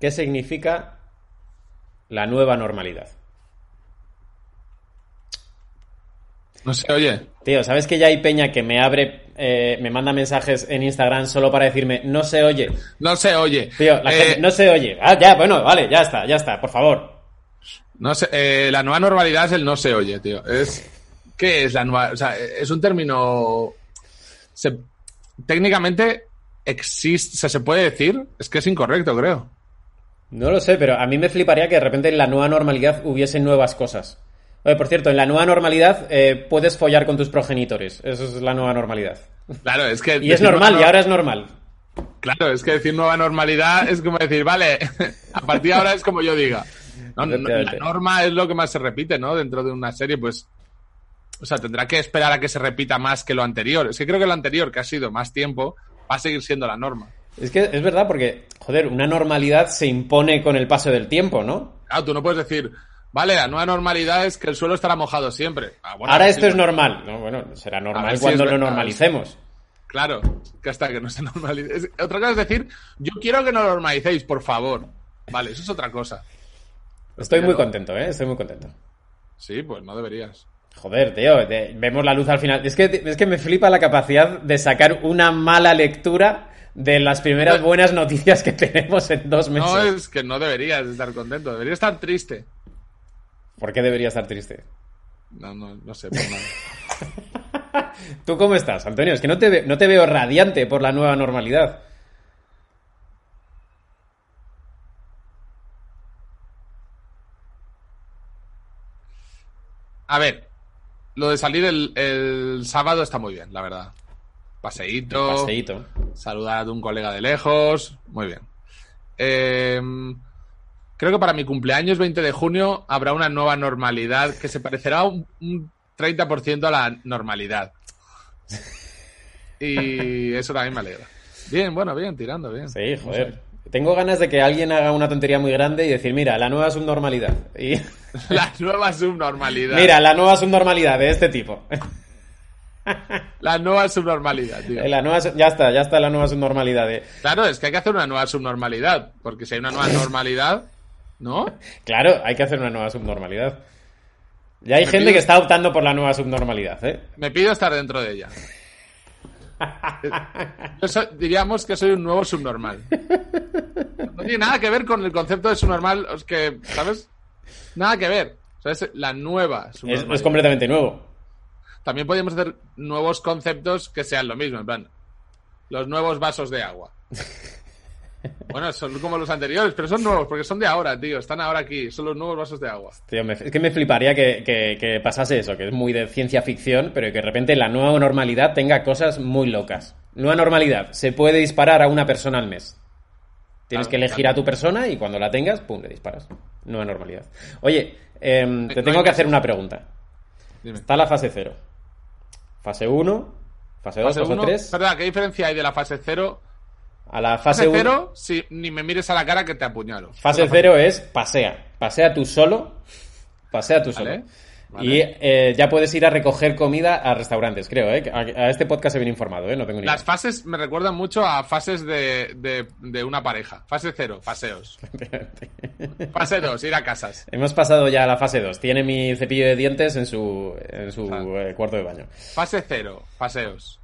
¿Qué significa la nueva normalidad? No sé, oye. Tío, ¿sabes que ya hay peña que me abre, eh, me manda mensajes en Instagram solo para decirme no se oye? No se oye. Tío, la Eh, gente no se oye. Ah, ya, bueno, vale, ya está, ya está, por favor. No sé, eh, la nueva normalidad es el no se oye, tío. Es, ¿Qué es la nueva? O sea, es un término. se- técnicamente existe, se, se puede decir. Es que es incorrecto, creo. No lo sé, pero a mí me fliparía que de repente en la nueva normalidad hubiese nuevas cosas. Oye, por cierto, en la nueva normalidad eh, puedes follar con tus progenitores. Eso es la nueva normalidad. Claro, es que. Y es normal, y ahora es normal. Claro, es que decir nueva normalidad es como decir, vale, a partir de ahora es como yo diga. No, no, la norma es lo que más se repite, ¿no? Dentro de una serie, pues. O sea, tendrá que esperar a que se repita más que lo anterior. Es que creo que lo anterior, que ha sido más tiempo, va a seguir siendo la norma. Es que es verdad porque, joder, una normalidad se impone con el paso del tiempo, ¿no? Claro, tú no puedes decir, vale, la nueva normalidad es que el suelo estará mojado siempre. Ah, bueno, ahora sí, esto es normal. No, bueno, será normal si cuando lo normalicemos. Claro, que hasta que no se normalice. Es- Otra cosa es decir, yo quiero que no lo normalicéis, por favor. Vale, eso es otra cosa. Estoy muy contento, ¿eh? Estoy muy contento. Sí, pues no deberías. Joder, tío, vemos la luz al final. Es que, es que me flipa la capacidad de sacar una mala lectura de las primeras buenas noticias que tenemos en dos meses. No es que no deberías estar contento, deberías estar triste. ¿Por qué debería estar triste? No, no, no sé, por nada. ¿Tú cómo estás, Antonio? Es que no te, no te veo radiante por la nueva normalidad. A ver, lo de salir el, el sábado está muy bien, la verdad. Paseíto, Paseíto. saludar a un colega de lejos, muy bien. Eh, creo que para mi cumpleaños 20 de junio habrá una nueva normalidad que se parecerá un, un 30% a la normalidad. Y eso también me alegra. Bien, bueno, bien, tirando, bien. Sí, joder. Tengo ganas de que alguien haga una tontería muy grande y decir, mira, la nueva subnormalidad. Y La nueva subnormalidad. mira, la nueva subnormalidad de este tipo. La nueva subnormalidad, tío. La nueva, ya está, ya está la nueva subnormalidad de... Claro, es que hay que hacer una nueva subnormalidad. Porque si hay una nueva normalidad, ¿no? Claro, hay que hacer una nueva subnormalidad. Ya hay Me gente que está optando por la nueva subnormalidad, ¿eh? Me pido estar dentro de ella. Yo soy- diríamos que soy un nuevo subnormal. No tiene nada que ver con el concepto de subnormal, es que, ¿sabes? Nada que ver. O sea, es la nueva Es, es completamente nuevo. También podríamos hacer nuevos conceptos que sean lo mismo, en plan, los nuevos vasos de agua. Bueno, son como los anteriores, pero son nuevos, porque son de ahora, tío. Están ahora aquí, son los nuevos vasos de agua. Tío, me- es que me fliparía que, que- que pasase eso, que es muy de ciencia ficción, pero que de repente la nueva normalidad tenga cosas muy locas. Nueva normalidad, se puede disparar a una persona al mes. Tienes Claro, que elegir claro. a tu persona y cuando la tengas, pum, le disparas. Nueva normalidad. Oye, em, te tengo que hacer una pregunta. Dime. Está la fase 0. Fase 1, fase 2, Fase fase uno, 3. Verdad, ¿qué diferencia hay de la fase 0? A la Fase fase 1. 0, si ni me mires a la cara que te apuñalo. Fase Esa 0 es pasea. Pasea tú solo. Pasea tú Vale, solo. Vale. Y eh, ya puedes ir a recoger comida a restaurantes, creo. ¿eh? A, a este podcast he bien informado, ¿eh? no tengo ni Las fases me recuerdan mucho a fases de, de- de una pareja. Fase 0, paseos. Fase 2, ir a casas. Hemos pasado ya a la fase 2. Tiene mi cepillo de dientes en su, en su eh, cuarto de baño. Fase 0, paseos.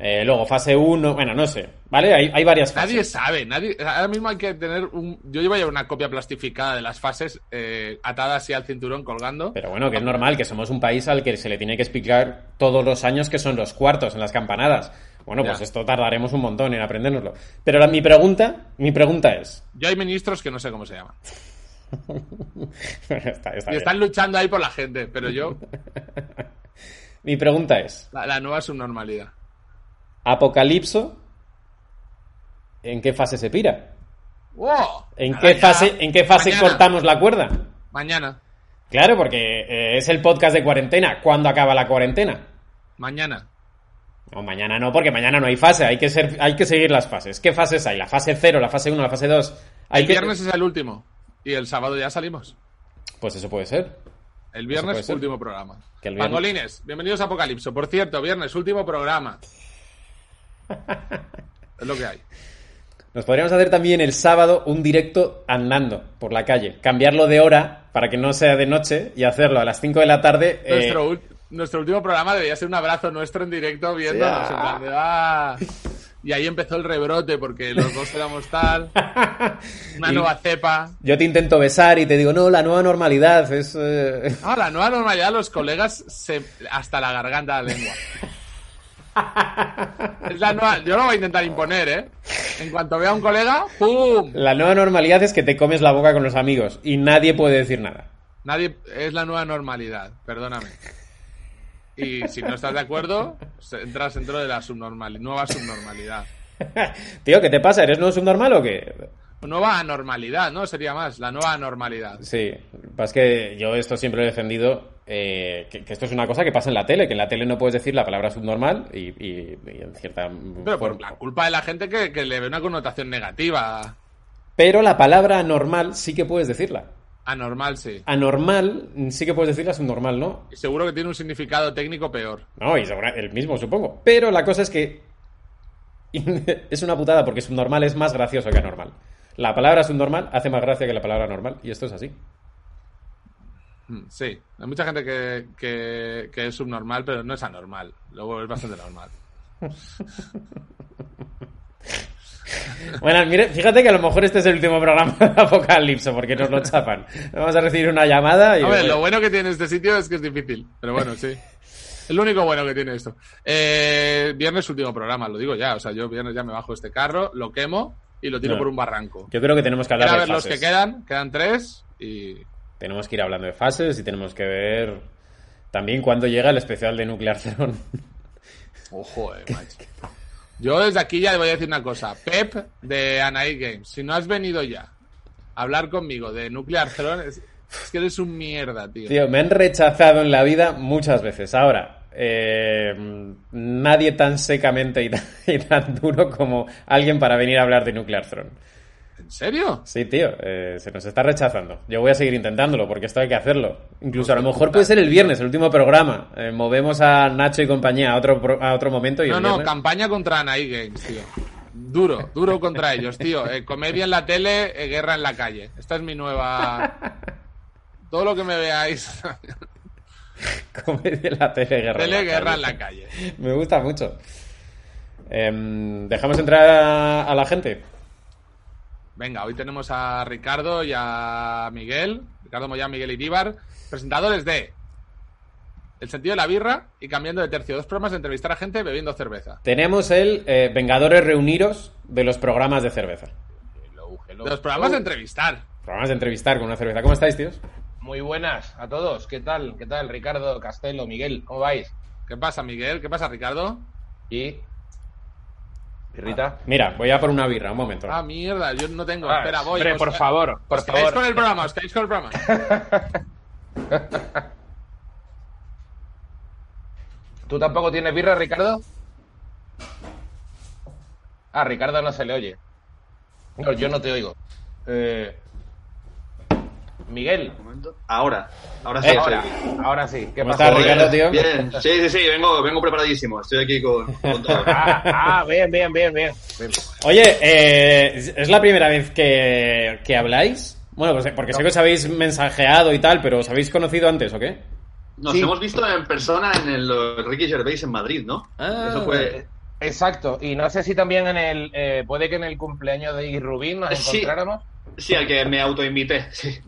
Eh, luego, fase 1, bueno, no sé. ¿Vale? Hay, hay varias fases. Nadie sabe, nadie. Ahora mismo hay que tener un. Yo llevo ya una copia plastificada de las fases eh, atada así al cinturón colgando. Pero bueno, que es normal, que somos un país al que se le tiene que explicar todos los años que son los cuartos en las campanadas. Bueno, pues esto tardaremos un montón en aprendérnoslo. Pero la- mi pregunta, mi pregunta es... Yo hay ministros que no sé cómo se llaman. Está- está Y están luchando ahí por la gente, pero yo. Mi pregunta es, La, la nueva subnormalidad. ¿Apocalipso en qué fase se pira? ¡Wow! ¿En qué fase, ¿en qué fase Mañana. cortamos la cuerda? Mañana. Claro, porque eh, es el podcast de cuarentena. ¿Cuándo acaba la cuarentena? Mañana. No, mañana no, porque mañana no hay fase. Hay que, ser, hay que seguir las fases. ¿Qué fases hay? ¿La fase 0, la fase 1, la fase 2? Hay El que... viernes es el último. Y el sábado ya salimos. Pues eso puede ser. El viernes, ser. último programa. Que el viernes- Pangolines, bienvenidos a Apocalipso. Por cierto, viernes, último programa. Es lo que hay. Nos podríamos hacer también el sábado un directo andando por la calle. Cambiarlo de hora para que no sea de noche y hacerlo a las 5 de la tarde. eh, Nuestro, ul- nuestro último programa debería ser un abrazo nuestro en directo en ah. de, "Ah". Y ahí empezó el rebrote porque los dos éramos tal. Una Y- nueva cepa. Yo te intento besar y te digo, no, la nueva normalidad es... eh, Ah, la nueva normalidad, los colegas se... hasta la garganta la lengua. Es la nueva- Yo lo voy a intentar imponer, ¿eh? En cuanto vea a un colega, ¡pum! La nueva normalidad es que te comes la boca con los amigos y nadie puede decir nada. Nadie es la nueva normalidad, perdóname. Y si no estás de acuerdo, entras dentro de la subnormal, nueva subnormalidad. Tío, ¿qué te pasa? ¿Eres nuevo subnormal o qué? Nueva anormalidad, ¿no? Sería más, la nueva anormalidad. Sí, es que yo esto siempre he defendido, eh, que, que esto es una cosa que pasa en la tele, que en la tele no puedes decir la palabra subnormal y, y- y en cierta Pero por forma- la culpa de la gente que, que le ve una connotación negativa. Pero la palabra anormal sí que puedes decirla. Anormal, sí. Anormal sí que puedes decirla subnormal, ¿no? Y seguro que tiene un significado técnico peor. No, y segura- el mismo, supongo. Pero la cosa es que es una putada porque subnormal es más gracioso que anormal. La palabra subnormal hace más gracia que la palabra normal y esto es así. Mm, Sí, hay mucha gente que, que, que es subnormal, pero no es anormal. Luego es bastante normal. Bueno, mire, fíjate que a lo mejor este es el último programa de Apocalipso porque nos lo chapan. Vamos a recibir una llamada y... A ver, lo bueno que tiene este sitio es que es difícil. Pero bueno, sí. Es lo único bueno que tiene esto. Eh, viernes último programa, lo digo ya. O sea, yo viernes ya me bajo este carro, lo quemo y lo tiro No. por un barranco. Yo creo que tenemos que hablar Quiero de ver los que quedan. Quedan tres y... Tenemos que ir hablando de fases y tenemos que ver también cuándo llega el especial de Nuclear Throne. Ojo, eh, macho. Yo desde aquí ya le voy a decir una cosa. Pep de Anai Games, si no has venido ya a hablar conmigo de Nuclear Throne, es, es que eres un mierda, tío. Tío, me han rechazado en la vida muchas veces. Ahora, eh, nadie tan secamente y tan, y tan duro como alguien para venir a hablar de Nuclear Throne. ¿En serio? Sí, tío, eh, se nos está rechazando. Yo voy a seguir intentándolo porque esto hay que hacerlo. Incluso a lo mejor puede ser el viernes, el último programa. Eh, movemos a Nacho y compañía a otro, pro- a otro momento y No, el no, viernes- campaña contra Anai Games, tío. Duro, duro contra ellos, tío. Eh, comedia en la tele, eh, guerra en la calle. Esta es mi nueva... Todo lo que me veáis, Comedia en la tele, guerra. en tele, la guerra calle. en la calle. Me gusta mucho. Em, Dejamos entrar a la gente. Venga, hoy tenemos a Ricardo y a Miguel, Ricardo Moyán, Miguel Iríbar, presentadores de El sentido de la birra y cambiando de tercio. Dos programas de entrevistar a gente bebiendo cerveza. Tenemos el eh, Vengadores Reuniros de los programas de cerveza. De los programas de entrevistar. Programas de entrevistar con una cerveza. ¿Cómo estáis, tíos? Muy buenas a todos. ¿Qué tal? ¿Qué tal, Ricardo, Castelo, Miguel? ¿Cómo vais? ¿Qué pasa, Miguel? ¿Qué pasa, Ricardo? ¿Y? ¿Birrita? Mira, voy a por una birra, un momento. Ah, mierda, yo no tengo. Ah, Espera, voy. hombre, Os- por favor, por os favor. con el programa, os con el programa. ¿Tú tampoco tienes birra, Ricardo? Ah, Ricardo no se le oye. No, yo no te oigo. Eh, Miguel. Ahora, ahora sí. Eh, ahora, aquí. ahora sí. ¿Qué ¿Cómo pasa? estás, Ricardo, tío? Bien, sí, sí, sí, vengo, vengo preparadísimo. Estoy aquí con, con todo. Ah, ah, bien, bien, bien, bien. Oye, eh, ¿es la primera vez que, que habláis? Bueno, pues, porque sé que os habéis mensajeado y tal, pero ¿os habéis conocido antes o qué? Nos Sí. hemos visto en persona en el Ricky Gervais en Madrid, ¿no? Ah. Eso fue. Exacto. Y no sé si también en el. eh, puede que en el cumpleaños de Iggy Rubin nos Sí. encontráramos. Sí, al que me autoinvité. Sí.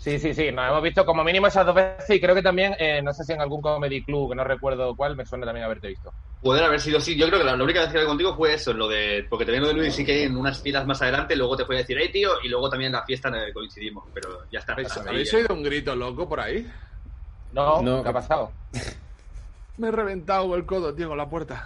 Sí, sí, sí, nos hemos visto como mínimo esas dos veces y creo que también, eh, no sé si en algún comedy club, que no recuerdo cuál, me suena también haberte visto. Poder haber sido sí. Yo creo que la, la única vez que hablé contigo fue eso, lo de. Porque te vengo de Luis y que en unas filas más adelante, luego te fue a decir, hey tío, y luego también en la fiesta coincidimos. Pero ya está. ¿Habéis, hasta ahí, habéis oído un grito loco por ahí? No, No. ¿qué ha pasado? Me he reventado el codo, tío, con la puerta.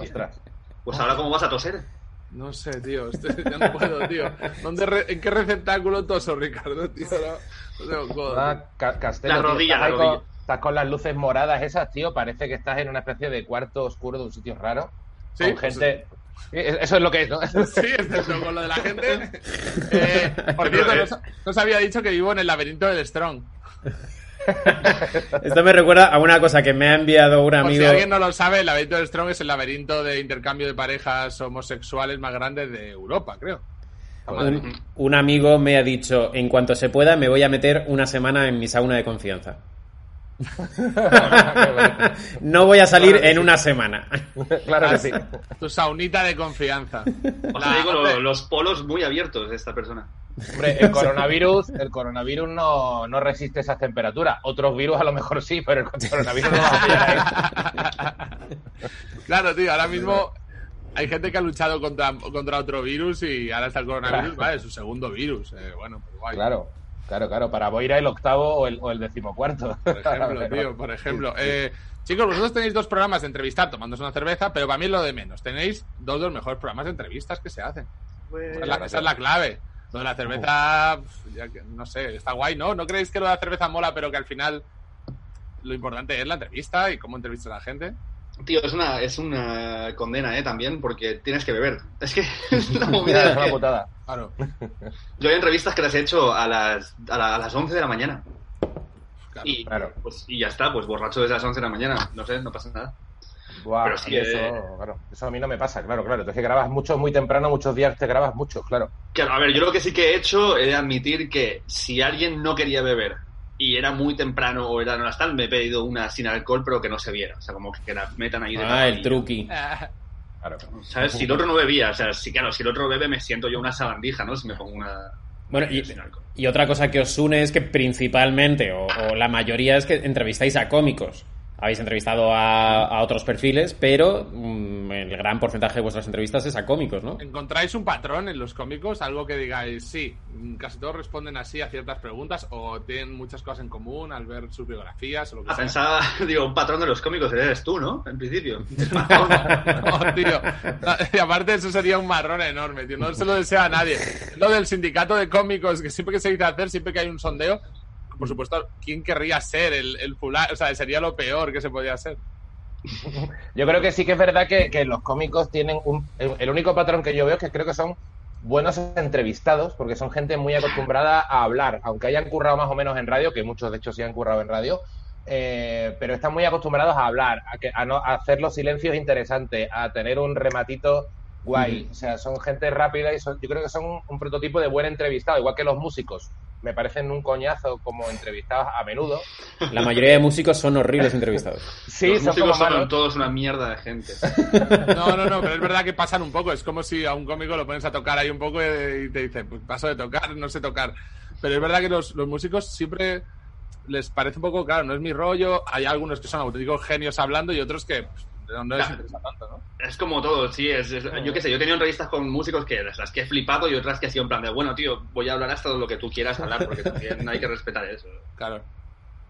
Ostras. Pues ahora, ¿cómo vas a toser? No sé, tío. estoy- ya no puedo, tío. ¿Dónde re- ¿En qué receptáculo toso, Ricardo, tío? No, no tengo codo, tío. Ah, Ca- Castelo, La rodilla, estás la con- rodilla. estás con las luces moradas esas, tío. Parece que estás en una especie de cuarto oscuro de un sitio raro. Sí, con gente. Sí, Eso es lo que es, ¿no? Sí, excepto con lo de la gente. Eh, por cierto, no, os- no os había dicho que vivo en el laberinto del Strong. Esto me recuerda a una cosa que me ha enviado un Por amigo. si alguien no lo sabe, el laberinto de Strong es el laberinto de intercambio de parejas homosexuales más grande de Europa, creo. Un, un amigo me ha dicho, en cuanto se pueda, me voy a meter una semana en mi sauna de confianza. No voy a salir en una semana. claro que sí. Tu saunita de confianza. Os La- digo lo- los polos muy abiertos de esta persona. Hombre, el coronavirus, el coronavirus no, no resiste esas temperaturas. Otros virus a lo mejor sí, pero el coronavirus no va a pillar claro, tío, ahora mismo hay gente que ha luchado contra, contra otro virus y ahora está el coronavirus, Claro. vale, es su segundo virus. eh, bueno, pues guay. Claro, claro, claro. Para Boira el octavo o el, o el decimocuarto. Por ejemplo, tío, por ejemplo. Eh, chicos, vosotros tenéis dos programas de entrevistar tomándose una cerveza, pero para mí es lo de menos. Tenéis dos de los mejores programas de entrevistas que se hacen. Esa es la, esa es la clave. Lo de la cerveza, ya que- no sé, está guay, ¿no? ¿No creéis que lo de la cerveza mola, pero que al final lo importante es la entrevista y cómo entrevista a la gente? Tío, es una, es una condena, ¿eh? También, porque tienes que beber. Es que es una movida. es una que- putada. Claro. Yo hay entrevistas que las he hecho a las, a, la- a las 11 de la mañana. claro. Y, Claro. pues, y ya está, pues borracho desde las 11 de la mañana. No sé, no pasa nada. Buah, Pero sí, eso, eh. claro, eso a mí no me pasa, claro, claro. Entonces grabas mucho muy temprano, muchos días te grabas mucho, claro. Claro, a ver, yo lo que sí que he hecho es admitir que si alguien no quería beber y era muy temprano o era no las tal, me he pedido una sin alcohol pero que no se viera. O sea, como que la metan ahí de Ah, el truqui. Claro. ¿Sabes? Si el otro no bebía, o sea, si claro, si el otro bebe me siento yo una sabandija, ¿no? Si me pongo una... Bueno, y, sin alcohol. y otra cosa que os une es que principalmente, o, o la mayoría, es que entrevistáis a cómicos. Habéis entrevistado a, a otros perfiles, pero mm, el gran porcentaje de vuestras entrevistas es a cómicos, ¿no? ¿Encontráis un patrón en los cómicos? Algo que digáis, sí, mm, casi todos responden así a ciertas preguntas o tienen muchas cosas en común al ver sus biografías o lo que Ah, sea. pensaba, digo, un patrón de los cómicos eres tú, ¿no? En principio. No, tío. No, Y aparte eso sería un marrón enorme, tío. No se lo desea a nadie. Lo del sindicato de cómicos, que siempre que se dice hacer, siempre que hay un sondeo, por supuesto, ¿quién querría ser el, el fulano? O sea, sería lo peor que se podía ser. Yo creo que sí que es verdad que, los cómicos tienen un... El, el único patrón que yo veo es que creo que son buenos entrevistados, porque son gente muy acostumbrada a hablar, aunque hayan currado más o menos en radio, que muchos de hecho sí han currado en radio, eh, pero están muy acostumbrados a hablar, a, que, a, no, a hacer los silencios interesantes, a tener un rematito guay. O sea, son gente rápida y son, yo creo que son un, prototipo de buen entrevistado, igual que los músicos. Me parecen un coñazo como entrevistados a menudo. La mayoría de músicos son horribles entrevistados. Sí, los son como músicos son todos una mierda de gente. No, no, no, pero es verdad que pasan un poco. Es como si a un cómico lo pones a tocar ahí un poco y te dice, pues paso de tocar, no sé tocar. Pero es verdad que los, los músicos siempre les parece un poco, claro, no es mi rollo. Hay algunos que son auténticos genios hablando y otros que pues, no, no les Claro. interesa tanto, ¿no? Es como todo, sí. Es, es- yo qué sé, yo he tenido entrevistas con músicos que las, que he flipado y otras que ha sido en plan de, bueno, tío, voy a hablar hasta lo que tú quieras hablar, porque también hay que respetar eso. Claro.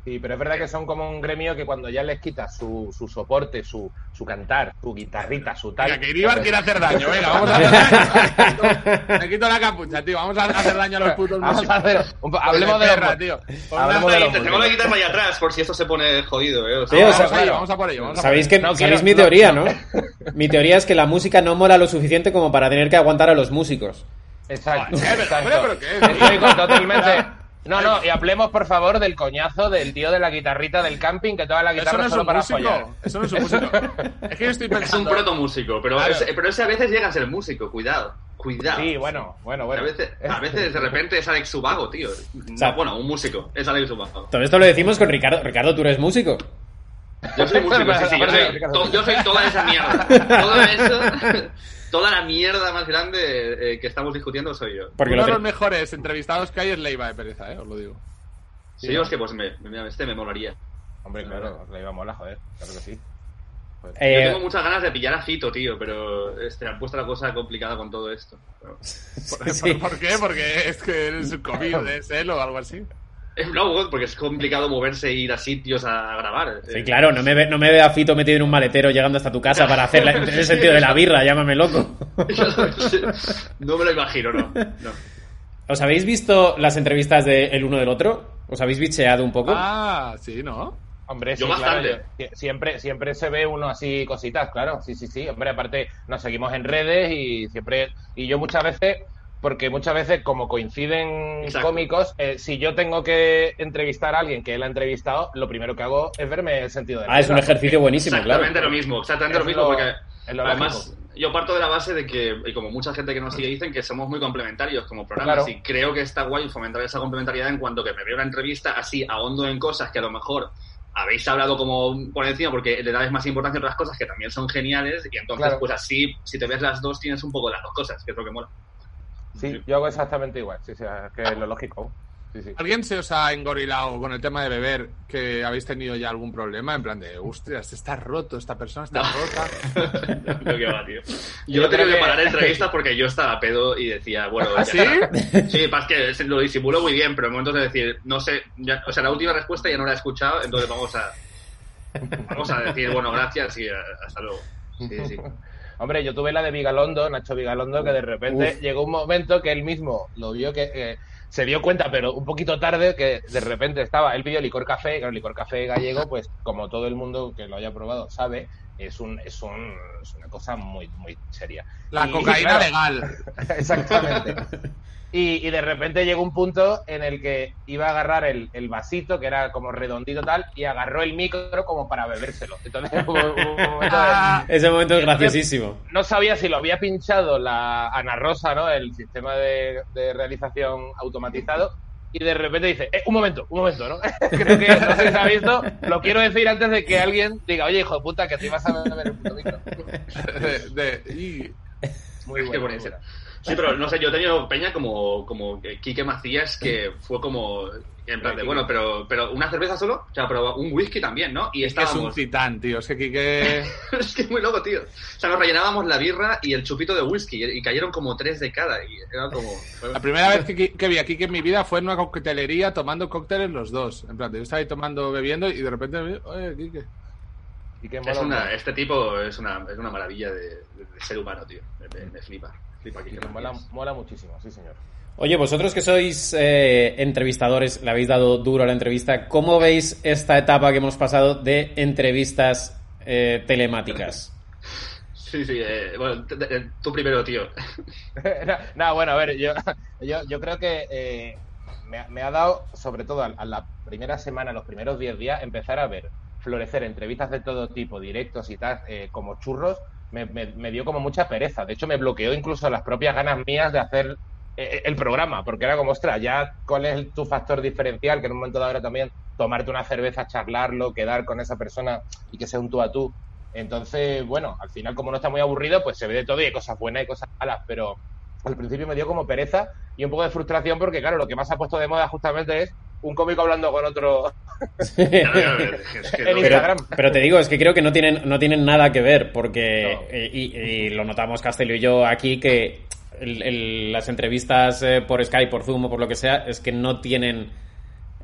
Sí, pero es verdad que son como un gremio que cuando ya les quitas su, su soporte, su, su cantar, su guitarrita, su tal. Venga, que Iribar quiere hacer daño, venga, vamos a hacer daño. Me quito la capucha, tío, vamos a hacer daño a los putos Vamos músicos. a hacer un hablemos de perra, tío. Hablemos de los Te tengo la guitarra ahí atrás por si esto se pone jodido, ¿eh? O sea, Sí, o Vamos sea, a ello, vamos a por ello. Vamos a por Sabéis ello. que No sabéis quiero- mi teoría, no. ¿no? Mi teoría es que la música no mola lo suficiente como para tener que aguantar a los músicos. Exacto. Pero, exacto. hombre, pero ¿qué es? Estoy totalmente. No, no, y hablemos por favor del coñazo del tío de la guitarrita del camping que toda la Eso guitarra no es solo un para follar. músico. Eso no es un músico. Es que yo estoy es un pensando. proto músico, pero, Claro. ese, pero ese a veces llega a ser músico, cuidado. Cuidado. Sí, bueno, bueno, bueno. A veces, a veces de repente es Alex Subago, tío. No, sea- bueno, un músico, es Alex Subago. Todo esto lo decimos con Ricardo. Ricardo, tú eres músico. Yo soy músico, sí, sí, yo soy, to- yo soy toda esa mierda. Todo eso, toda la mierda más grande eh, que estamos discutiendo soy yo. Porque Uno lo de los mejores entrevistados que hay es Leiva de Pereza, ¿eh? Os lo digo. Sí, digo, es que pues me, me- este me molaría. Hombre, claro, le iba a mola, joder. Claro que sí. Joder. Yo Eh, tengo muchas ganas de pillar a Fito, tío, pero este, han puesto la cosa complicada con todo esto. Pero- ¿Por, sí. por qué? Porque es que eres un COVID, es él o algo así. Porque es complicado moverse e ir a sitios a grabar. Sí, claro, no me, ve, no me ve a Fito metido en un maletero llegando hasta tu casa para hacer la- en el sentido de la birra, llámame loco. no me lo imagino, no. no. ¿Os habéis visto las entrevistas de el uno del otro? ¿Os habéis bicheado un poco? Ah, sí, ¿no? Hombre, Yo sí, claro, bastante. yo- sie- siempre, siempre se ve uno así cositas, claro. Sí, sí, sí. Hombre, aparte nos seguimos en redes y siempre. Y yo muchas veces porque muchas veces, como coinciden Exacto. cómicos, eh, si yo tengo que entrevistar a alguien que él ha entrevistado, lo primero que hago es verme el sentido de Ah, es un ejercicio buenísimo, Exactamente claro. lo mismo, exactamente Es lo mismo, porque lo además lógico. yo parto de la base de que, y como mucha gente que nos sigue dicen, que somos muy complementarios como programas Claro. y creo que está guay fomentar esa complementariedad en cuanto que me veo una entrevista así, ahondo en cosas que a lo mejor habéis hablado como por encima porque le dais más importancia a otras cosas que también son geniales y entonces Claro. pues así, si te ves las dos, tienes un poco las dos cosas, que es lo que mola. Sí, yo hago exactamente igual, sí, sí, es que es lo lógico. Sí, sí. ¿Alguien se os ha engorilado con el tema de beber que habéis tenido ya algún problema? En plan de, hostias, está roto, esta persona está rota. Lo que va, tío. Yo, Yo he tenido creo que que- parar entrevistas porque yo estaba pedo y decía, bueno, ¿Ah, ya sí? está. Sí, pasa que se- lo disimulo muy bien, pero en momentos de decir, no sé, ya- o sea, la última respuesta ya no la he escuchado, entonces vamos a vamos a decir, bueno, gracias y eh, hasta luego. Sí, sí. Hombre, yo tuve la de Vigalondo, Nacho Vigalondo, que de repente Uf. llegó un momento que él mismo lo vio que eh, se dio cuenta, pero un poquito tarde, que de repente estaba, él pidió licor café, claro, el licor café gallego, pues como todo el mundo que lo haya probado sabe, es un, es un, es una cosa muy, muy seria. La Y, cocaína claro, legal. Exactamente. Y, y de repente llegó un punto en el que iba a agarrar el, el vasito, que era como redondito tal, y agarró el micro como para bebérselo. Entonces hubo- hubo un momento de- Ah, Ese momento es graciosísimo. no sabía si lo había pinchado la Ana Rosa, ¿no? El sistema de, de realización automatizado. Y de repente dice, eh, un momento, un momento, ¿no? Creo que no sé si se ha visto. Lo quiero decir antes de que alguien diga, oye, hijo de puta, que te ibas a beber el puto micro. de- de- y- Muy Qué bueno. bonito. muy bueno. Sí, pero no sé, yo he tenido peña como, como que Quique Macías, que fue como, en plan de, bueno, pero, pero una cerveza solo, o sea, pero un whisky también, ¿no? Y que es un estábamos, titán, tío. Es que Quique... es que es muy loco, tío. O sea, nos rellenábamos la birra y el chupito de whisky y cayeron como tres de cada y era como... La primera vez que, que vi a Quique en mi vida fue en una coctelería tomando cócteles los dos. En plan, yo estaba ahí tomando, bebiendo y de repente me oye, Quique. Es una, este tipo es una, es una maravilla de, de- de ser humano, tío. Me, me- me flipa. Flipa que mola, muchísimo, sí, señor. Oye, vosotros que sois eh, entrevistadores, le habéis dado duro a la entrevista, ¿cómo veis esta etapa que hemos pasado de entrevistas eh, telemáticas? Sí, sí, eh, bueno, t- t- tú primero, tío. no, bueno, a ver, yo, yo, yo creo que eh, me, ha- me ha dado, sobre todo a, a la primera semana, los primeros 10 días, empezar a ver florecer entrevistas de todo tipo, directos y tal, eh, como churros, me, dio como mucha pereza. De hecho, me bloqueó incluso las propias ganas mías de hacer eh, el programa, porque era como, ostras, ya cuál es tu factor diferencial, que en un momento dado era también tomarte una cerveza, charlarlo, quedar con esa persona y que sea un tú a tú. Entonces, bueno, al final, como no está muy aburrido, pues se ve de todo y hay cosas buenas y cosas malas, pero al principio me dio como pereza y un poco de frustración porque, claro, lo que más ha puesto de moda justamente es un cómico hablando con otro que en no- Pero, Instagram. pero te digo, es que creo que no tienen, no tienen nada que ver, porque, No. eh, y, y lo notamos Castelio y yo aquí, que el- el- las entrevistas eh, por Skype, por Zoom o por lo que sea, es que no tienen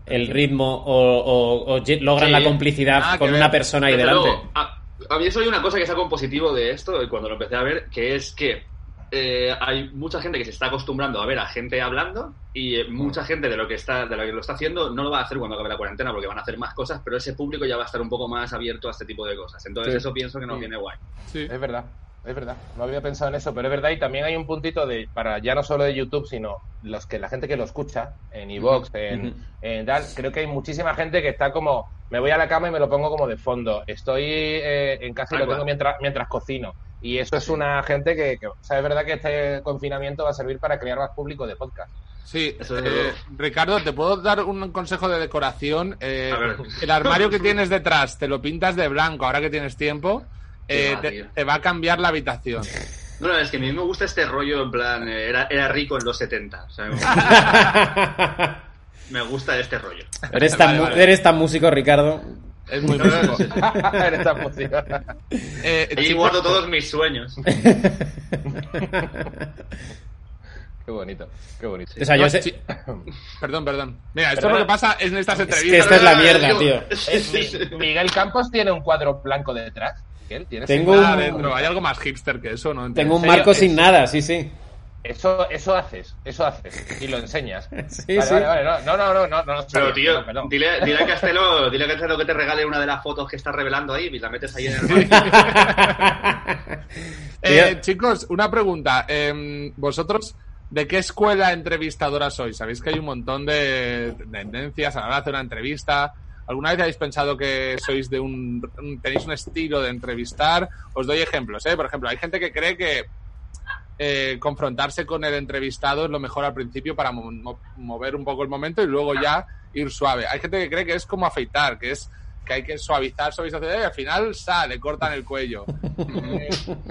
el ritmo o, o- o lle- logran Sí. la complicidad Nada que con ver. una persona ahí Desde delante. luego, a, a mí eso hay una cosa que saco en positivo de esto, y cuando lo empecé a ver, que es que eh, hay mucha gente que se está acostumbrando a ver a gente hablando y eh, mucha gente de lo que está de lo que lo está haciendo no lo va a hacer cuando acabe la cuarentena porque van a hacer más cosas, pero ese público ya va a estar un poco más abierto a este tipo de cosas. Entonces Sí. eso pienso que nos Sí. viene guay. Sí. Es verdad, es verdad. No había pensado en eso, pero es verdad. Y también hay un puntito de, para ya no solo de YouTube, sino los que la gente que lo escucha en iVoox, en, Ujú. en tal. Creo que hay muchísima gente que está como, me voy a la cama y me lo pongo como de fondo. Estoy eh, en casa y lo tengo mientras, mientras cocino. Y eso es una gente que, que, o sea, es verdad que este confinamiento va a servir para crear más público de podcast. Sí, Eso eh. Ricardo, ¿te puedo dar un consejo de decoración? Eh, A ver. el armario que tienes detrás, te lo pintas de blanco ahora que tienes tiempo, eh, va, te, va a cambiar la habitación. No, no, es que a mí me gusta este rollo en plan, eh, era, era rico en los 70. O sea, me gusta este rollo. eres, tan, Vale, mu- vale. eres tan músico, Ricardo. Es muy músico. Eres tan músico. Eh, Ahí chicos, guardo todos mis sueños. qué bonito, qué bonito. O sea, yo no, sé- Perdón, perdón. Mira, esto es lo que pasa en estas Es que entrevistas. esta es la mierda, tío. Miguel Campos tiene un cuadro blanco detrás. Miguel, ¿tienes Tengo un- un- dentro. Hay algo más hipster que eso, ¿no? Tengo un marco sin nada, sí, sí. Eso, eso haces, eso haces. Y lo enseñas. Sí, vale, sí. vale, vale. No, no, no, no, no, no Pero sabía, tío, perdón, perdón. dile, dile a Castelo, dile a Castelo que te regale una de las fotos que estás revelando ahí y la metes ahí en el Eh, chicos, una pregunta. Eh, vosotros, ¿De qué escuela entrevistadora sois? Sabéis que hay un montón de tendencias a la hora de hacer una entrevista. ¿Alguna vez habéis pensado que sois de un, un- tenéis un estilo de entrevistar? Os doy ejemplos, ¿eh? Por ejemplo, hay gente que cree que eh, confrontarse con el entrevistado es lo mejor al principio para mo- mo- mover un poco el momento y luego ya ir suave. Hay gente que cree que es como afeitar, que es que hay que suavizar, suavizar, y al final sale, cortan el cuello. Eh,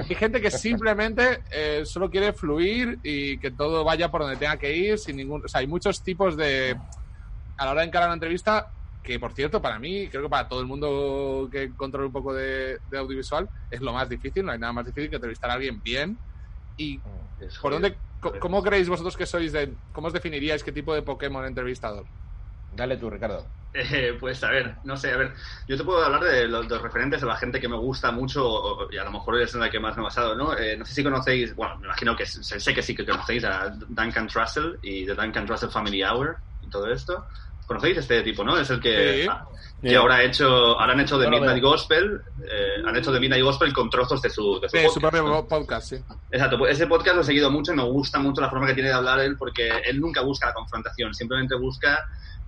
hay gente que simplemente eh, solo quiere fluir y que todo vaya por donde tenga que ir sin ningún... O sea, hay muchos tipos de... A la hora de encarar una entrevista, que por cierto, para mí, creo que para todo el mundo que controla un poco de, de audiovisual, es lo más difícil, no hay nada más difícil que entrevistar a alguien bien. ¿Y Es por dónde, cómo creéis vosotros que sois de... ¿Cómo os definiríais qué tipo de Pokémon entrevistador? Dale tú, Ricardo. Eh, pues a ver, no sé, a ver, yo te puedo hablar de los, de los referentes de la gente que me gusta mucho y a lo mejor es en la que más me he basado, ¿no? Eh, no sé si conocéis, bueno, me imagino que sé, sé que sí que conocéis a Duncan Trussell y The Duncan Trussell Family Hour y todo esto. ¿Conocéis este tipo, no? Es el que, Sí. ah, que Sí. ahora ha hecho, ahora han hecho lo Midnight. Gospel, eh, han hecho The Midnight Gospel con trozos de su, de su Sí, su podcast, propio podcast, sí. Exacto, pues ese podcast lo he seguido mucho y me gusta mucho la forma que tiene de hablar él porque él nunca busca la confrontación, simplemente busca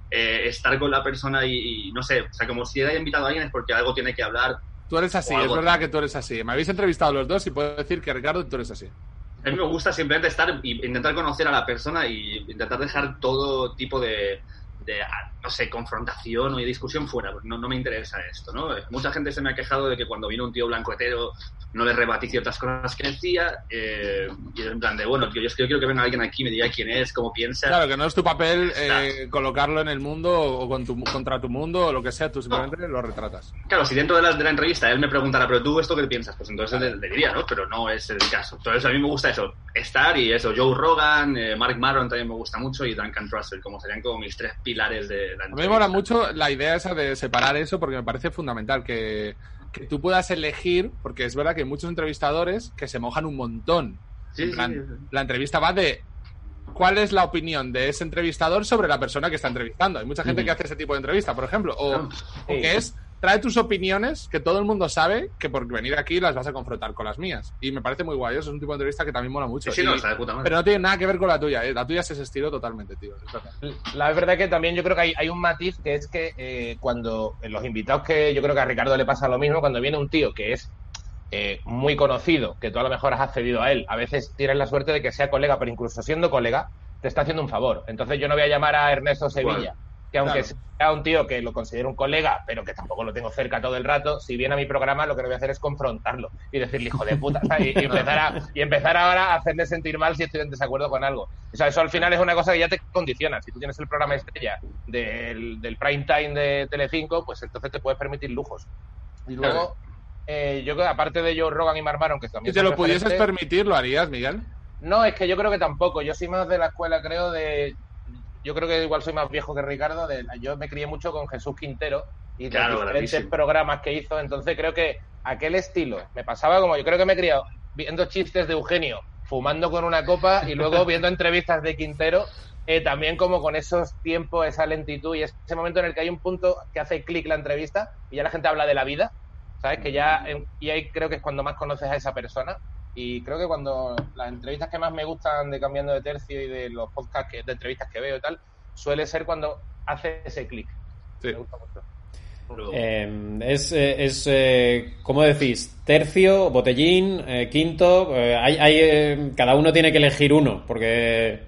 eh, estar con la persona y, y, no sé, o sea, como si haya invitado a alguien es porque algo tiene que hablar. Tú eres así, es verdad que tú eres así. Me habéis entrevistado los dos y puedo decir que Ricardo, tú eres así. A mí me gusta simplemente estar y intentar conocer a la persona y intentar dejar todo tipo de, de, no sé, confrontación o discusión fuera, porque no, no me interesa esto, ¿no? Mucha gente se me ha quejado de que cuando vino un tío blanco hetero no le rebatí ciertas cosas que decía eh, y en plan de, bueno, tío, yo es que yo quiero que venga alguien aquí y me diga quién es, cómo piensa. Claro, que no es tu papel eh, colocarlo en el mundo o con tu- contra tu mundo o lo que sea, tú simplemente lo retratas. Claro, si dentro de la, de la entrevista él me preguntara, pero tú esto qué piensas, pues entonces le, le diría, ¿no? Pero no es el caso. Entonces a mí me gusta eso, estar y eso, Joe Rogan, eh, Mark Maron también me gusta mucho y Duncan Trussell, como serían como mis tres pilares de la A mí entrevista. me mola mucho la idea esa de separar eso porque me parece fundamental que, que tú puedas elegir, porque es verdad que hay muchos entrevistadores que se mojan un montón. Sí, En plan, sí, sí. La entrevista va de cuál es la opinión de ese entrevistador sobre la persona que está entrevistando. Hay mucha gente que hace ese tipo de entrevista, por ejemplo, o, o que es trae tus opiniones que todo el mundo sabe que por venir aquí las vas a confrontar con las mías. Y me parece muy guay, eso es un tipo de entrevista que también mola mucho. Sí, sí, no, Y- está de puta madre. pero no tiene nada que ver con la tuya, ¿eh? la tuya es ese estilo totalmente, tío. es verdad. La verdad que también yo creo que hay, hay un matiz que es que eh, cuando en los invitados que yo creo que a Ricardo le pasa lo mismo, cuando viene un tío que es eh, muy conocido, que tú a lo mejor has accedido a él, a veces tienes la suerte de que sea colega, pero incluso siendo colega, te está haciendo un favor. Entonces yo no voy a llamar a Ernesto Sevilla, que aunque Claro. sea un tío que lo considero un colega, pero que tampoco lo tengo cerca todo el rato, si viene a mi programa lo que voy a hacer es confrontarlo y decirle hijo de puta y, y empezar a, y empezar ahora a hacerle sentir mal si estoy en desacuerdo con algo. O sea, eso al final es una cosa que ya te condiciona. Si tú tienes el programa estrella del, del prime time de Telecinco, pues entonces te puedes permitir lujos. Y luego, eh, yo creo, aparte de Joe Rogan y Mark Maron, que Si también te son lo pudieses permitir, ¿lo harías, Miguel? no, es que yo creo que tampoco. Yo soy más de la escuela, creo, de. Yo creo que igual soy más viejo que Ricardo. De... Yo me crié mucho con Jesús Quintero y los Claro, diferentes programas que hizo. Entonces creo que aquel estilo me pasaba como. Yo creo que me he criado viendo chistes de Eugenio, fumando con una copa y luego viendo entrevistas de Quintero. eh, también como con esos tiempos, esa lentitud y ese momento en el que hay un punto que hace clic la entrevista y ya la gente habla de la vida, ¿sabes? Que ya, eh, y ahí creo que es cuando más conoces a esa persona. Y creo que cuando las entrevistas que más me gustan de Cambiando de Tercio y de los podcasts que- de entrevistas que veo y tal, suele ser cuando hace ese clic. Sí. Me gusta mucho. Eh, es, eh, es eh, ¿cómo decís? Tercio, botellín, eh, quinto. eh, hay, hay, eh, cada uno tiene que elegir uno, porque.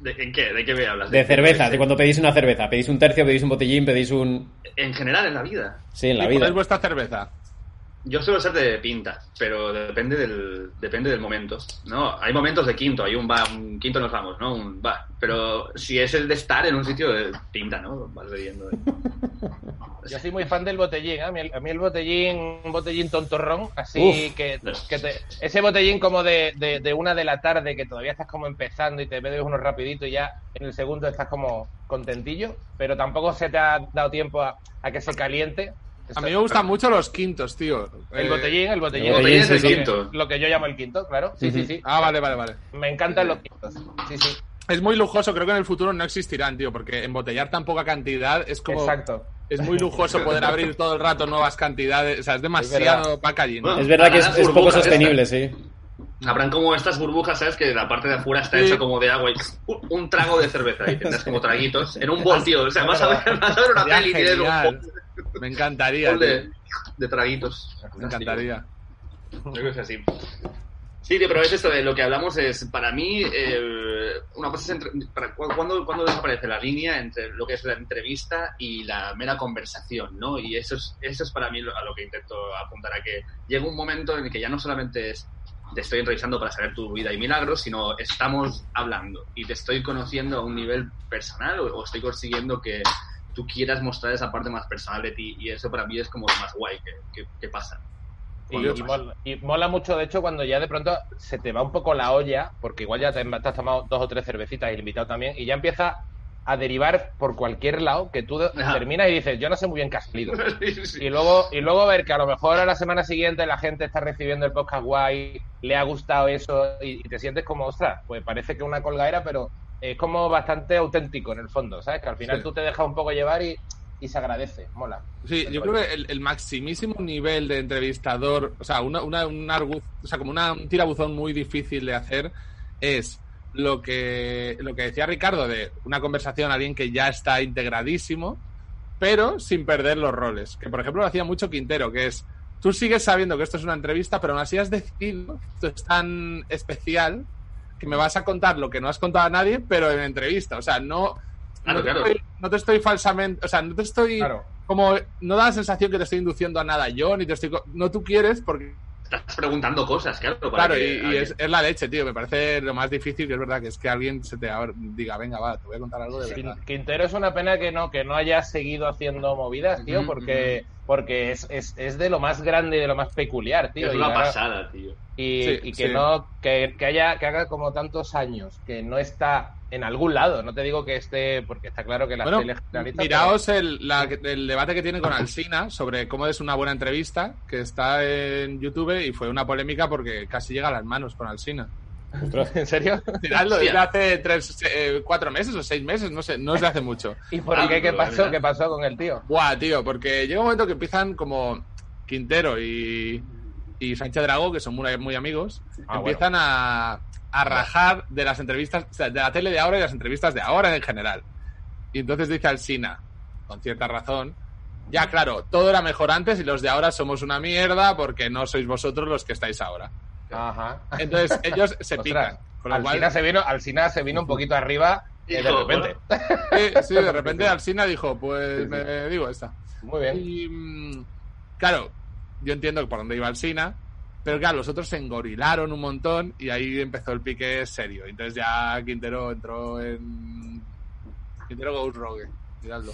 ¿De, ¿En qué? ¿De qué me hablas? De cerveza, de cuando pedís una cerveza. Pedís un tercio, pedís un botellín, pedís un. En general, en la vida. Sí, en la ¿Y vida. cuál es vuestra cerveza? Yo suelo ser de pinta, pero depende del, depende del momento, ¿no? Hay momentos de quinto, hay un va, un quinto nos vamos, ¿no? Un va. Pero si es el de estar en un sitio de pinta, ¿no? Vas bebiendo. ¿eh? Yo soy muy fan del botellín, ¿eh? a, mí, el- a mí el botellín, un botellín tontorrón, así Uf. que, que te- ese botellín como de, de, de una de la tarde que todavía estás como empezando y te bebes uno rapidito y ya en el segundo estás como contentillo, pero tampoco se te ha dado tiempo a, a que se caliente. A mí me gustan mucho los quintos, tío. El Eh, botellín, el botellín. el botellín es el lo que- quinto. Lo que yo llamo el quinto, claro. Sí, sí, sí. Ah, vale, vale, vale. Me encantan los quintos. Sí, sí. Es muy lujoso, creo que en el futuro no existirán, tío, porque embotellar tan poca cantidad es como... Exacto. Es muy lujoso poder abrir todo el rato nuevas cantidades, o sea, es demasiado packaging. ¿no? Es verdad que es, poco sostenible, sí. Habrán como estas burbujas, ¿sabes? Que la parte de afuera está Sí. hecha como de agua y un, trago de cerveza y tendrás como traguitos en un bol, tío. O sea, vas a ver, vas a ver una peli y tienes un Me encantaría. de, de traguitos. Me encantaría. Yo creo que es así. Sí, tío, pero es esto de lo que hablamos es, para mí, eh, una cosa es, entre, para, cu- ¿cuándo, cuándo desaparece la línea entre lo que es la entrevista y la mera conversación, ¿no? Y eso es, eso es para mí lo- a lo que intento apuntar, a que llega un momento en el que ya no solamente es te estoy entrevistando para saber tu vida y milagros, sino estamos hablando y te estoy conociendo a un nivel personal o, o estoy consiguiendo que tú quieras mostrar esa parte más personal de ti y eso para mí es como lo más guay que, que- que pasa. Y, y mola, y mola mucho, de hecho, cuando ya de pronto se te va un poco la olla, porque igual ya te, te has tomado dos o tres cervecitas y el invitado también, y ya empieza a derivar por cualquier lado que tú Ajá. terminas y dices, yo no sé muy bien qué ha salido. Sí, sí. Y luego, y luego ver que a lo mejor a la semana siguiente la gente está recibiendo el podcast guay, le ha gustado eso y, y te sientes como, ostras, pues parece que una colgadera, pero es como bastante auténtico en el fondo, ¿sabes? Que al final Sí. tú te dejas un poco llevar y, y se agradece, mola. Sí, yo creo que el, el maximísimo nivel de entrevistador, o sea, una, una- un argu- o sea, como una, un tirabuzón muy difícil de hacer es lo que, lo que decía Ricardo de una conversación a alguien que ya está integradísimo, pero sin perder los roles. Que por ejemplo lo hacía mucho Quintero, que es tú sigues sabiendo que esto es una entrevista, pero aún así has decidido, esto es tan especial que me vas a contar lo que no has contado a nadie, pero en entrevista. O sea, no, Claro, no, te, claro. Estoy, no te estoy falsamente, o sea, no te estoy Claro. como no da la sensación que te estoy induciendo a nada yo, ni te estoy... co- No tú quieres porque... Estás preguntando cosas, claro. para Claro, que y, es, es la leche, tío. Me parece lo más difícil, que es verdad, que es que alguien se te abra- diga, venga, va, te voy a contar algo de verdad. Quin- Quintero es una pena que no, que no haya seguido haciendo movidas, tío, porque, porque es, es, es de lo más grande y de lo más peculiar, tío. es y una ahora- pasada, tío. y, Sí, y que sí. no que, que haya que haga como tantos años que no está en algún lado no te digo que esté porque está claro que la Bueno, tele generalista, miraos el, la- el debate que tiene con Alsina sobre cómo es una buena entrevista, que está en YouTube y fue una polémica porque casi llega a las manos con Alsina. En serio Tirarlo desde Hostia. hace tres, eh, cuatro meses o seis meses, no sé, no es de hace mucho. y por Ah, qué qué pero, pasó qué pasó con el tío Buah, tío, porque llega un momento que empiezan como Quintero y, y Sánchez Dragó, que son muy, muy amigos, Ah, empiezan a, a rajar de las entrevistas, o sea, de la tele de ahora y las entrevistas de ahora en general. Y entonces dice Alsina, con cierta razón, ya claro, todo era mejor antes y los de ahora somos una mierda porque no sois vosotros los que estáis ahora. Ajá Entonces ellos se pican. Con lo cual, Alsina se vino Alsina se vino un poquito arriba eh, de repente sí, sí, de repente Alsina dijo, pues me digo esta. muy bien Y mm, claro, yo entiendo por dónde iba Alsina, pero claro, los otros se engorilaron un montón y ahí empezó el pique serio. Entonces ya Quintero entró en. Quintero Goes Rogue, miradlo.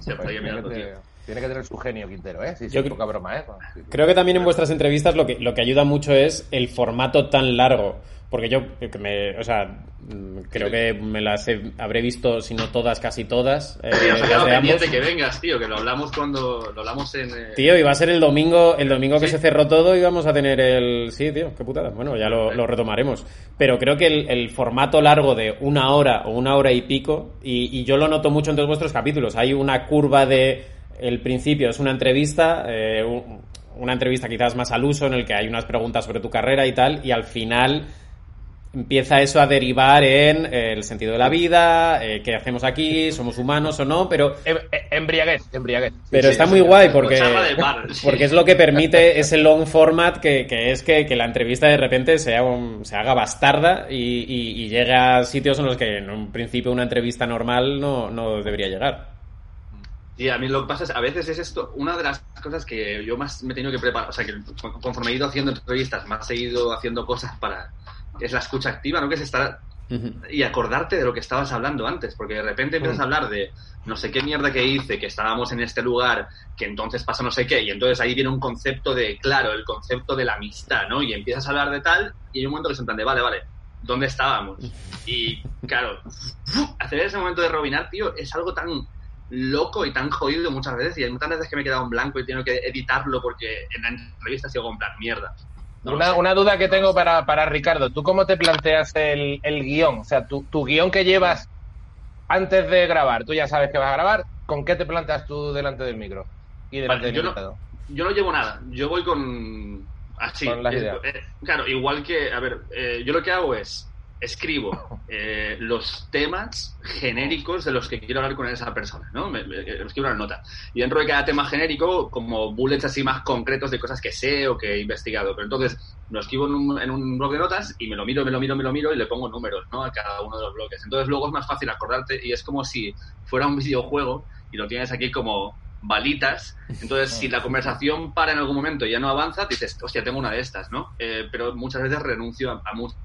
Se tiene, mirando, tío. Tiene que tener su genio Quintero eh sí, sí Yo poca creo- broma eh Creo que también en vuestras entrevistas lo que, lo que ayuda mucho es el formato tan largo. Porque yo, eh, que me, o sea, mm, creo que me las he- habré visto, si no todas, casi todas. eh, las de ambos. que vengas, tío, que lo hablamos cuando lo hablamos en... eh, Tío, iba a ser el domingo, el domingo que se cerró todo y vamos a tener el... Sí, tío, qué putada. Bueno, ya lo, lo retomaremos. Pero creo que el, el formato largo de una hora o una hora y pico, y, y yo lo noto mucho en todos vuestros capítulos, hay una curva de... El principio es una entrevista, eh, un- una entrevista quizás más al uso, en el que hay unas preguntas sobre tu carrera y tal, y al final empieza eso a derivar en eh, el sentido de la vida, eh, qué hacemos aquí, somos humanos o no, pero Em- em- embriaguez embriaguez pero sí, está sí, muy sí. guay porque, bar, sí. porque es lo que permite ese long format que, que es que, que la entrevista de repente sea un- se haga bastarda y, y- y llegue a sitios en los que en un principio una entrevista normal no, no debería llegar. Y a mí lo que pasa es, a veces es esto, una de las cosas que yo más me he tenido que preparar, o sea, que conforme he ido haciendo entrevistas, más he ido haciendo cosas para, es la escucha activa, ¿no? Que es estar y acordarte de lo que estabas hablando antes, porque de repente empiezas a hablar de no sé qué mierda que hice, que estábamos en este lugar, que entonces pasa no sé qué, y entonces ahí viene un concepto de, claro, el concepto de la amistad, ¿no? Y empiezas a hablar de tal, y hay un momento que se en plan de, vale, vale, ¿dónde estábamos? Y claro, hacer ese momento de robinar, tío, es algo tan loco y tan jodido muchas veces, y hay muchas veces que me he quedado en blanco y tengo que editarlo porque en la entrevista sigo en plan, mierda. No Una, una duda que tengo para, para Ricardo. ¿Tú cómo te planteas el, el guion? O sea, tu, tu guion que llevas antes de grabar, tú ya sabes que vas a grabar, ¿con qué te planteas tú delante del micro? Y delante Vale, del yo no- yo no llevo nada. Yo voy con. Así, las eh, ideas. eh, claro, igual que, a ver, eh, yo lo que hago es escribo eh, los temas genéricos de los que quiero hablar con esa persona, ¿no? Me, me- escribo una nota. Y dentro de cada tema genérico, como bullets así más concretos de cosas que sé o que he investigado. Pero entonces lo escribo en un, en un blog de notas y me lo miro, me lo miro, me lo miro y le pongo números, ¿no? A cada uno de los bloques. Entonces luego es más fácil acordarte y es como si fuera un videojuego y lo tienes aquí como balitas. Entonces, si la conversación para en algún momento y ya no avanza, dices, hostia, tengo una de estas, ¿no? Eh, pero muchas veces renuncio a, a muchas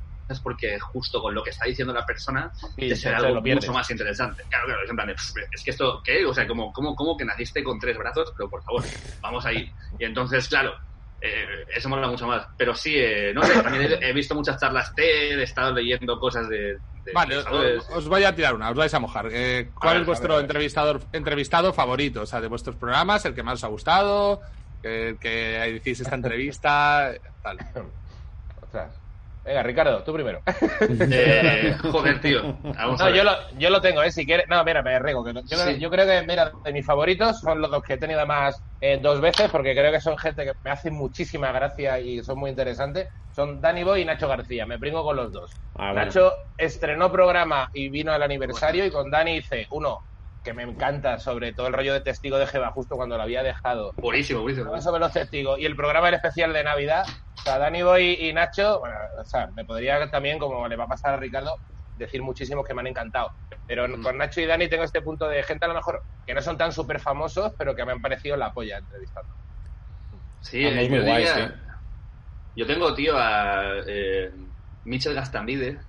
porque justo con lo que está diciendo la persona te se- será se algo mucho más interesante. Claro, claro, es en plan de, "Pff, es que esto, ¿qué? O sea, como, como, como que naciste con tres brazos, pero por favor, vamos ahí. Y entonces, claro, eh, eso mola mucho más. Pero sí, eh, no sé, también he, he visto muchas charlas TED, he estado leyendo cosas de... de Vale, os, os voy a tirar una, os vais a mojar. Eh, ¿Cuál A ver, es vuestro a ver. entrevistador entrevistado favorito? O sea, de vuestros programas, el que más os ha gustado, el que decís esta entrevista, tal. Ostras. Venga, Ricardo, tú primero. Eh, joder, tío. Vamos a No, ver. yo lo, yo lo tengo, ¿eh? Si quieres. No, mira, me rego. Que yo, Sí. yo creo que, mira, de mis favoritos son los dos que he tenido además eh, dos veces, porque creo que son gente que me hace muchísima gracia y son muy interesantes. Son Dani Boy y Nacho García. Me pringo con los dos. Ah, bueno. Nacho estrenó programa y vino al aniversario y con Dani hice uno que me encanta sobre todo el rollo de testigo de Jehová justo cuando lo había dejado Buenísimo, buenísimo. Sobre los testigos y el programa del especial de Navidad. O sea, Dani Boy y Nacho, bueno, o sea, me podría también, como le va a pasar a Ricardo, decir muchísimos que me han encantado. Pero Mm. con Nacho y Dani tengo este punto de gente a lo mejor que no son tan súper famosos, pero que me han parecido la polla entrevistando. Sí, yo diría- guays, sí. Yo tengo, tío, a eh, Michel Gastambide,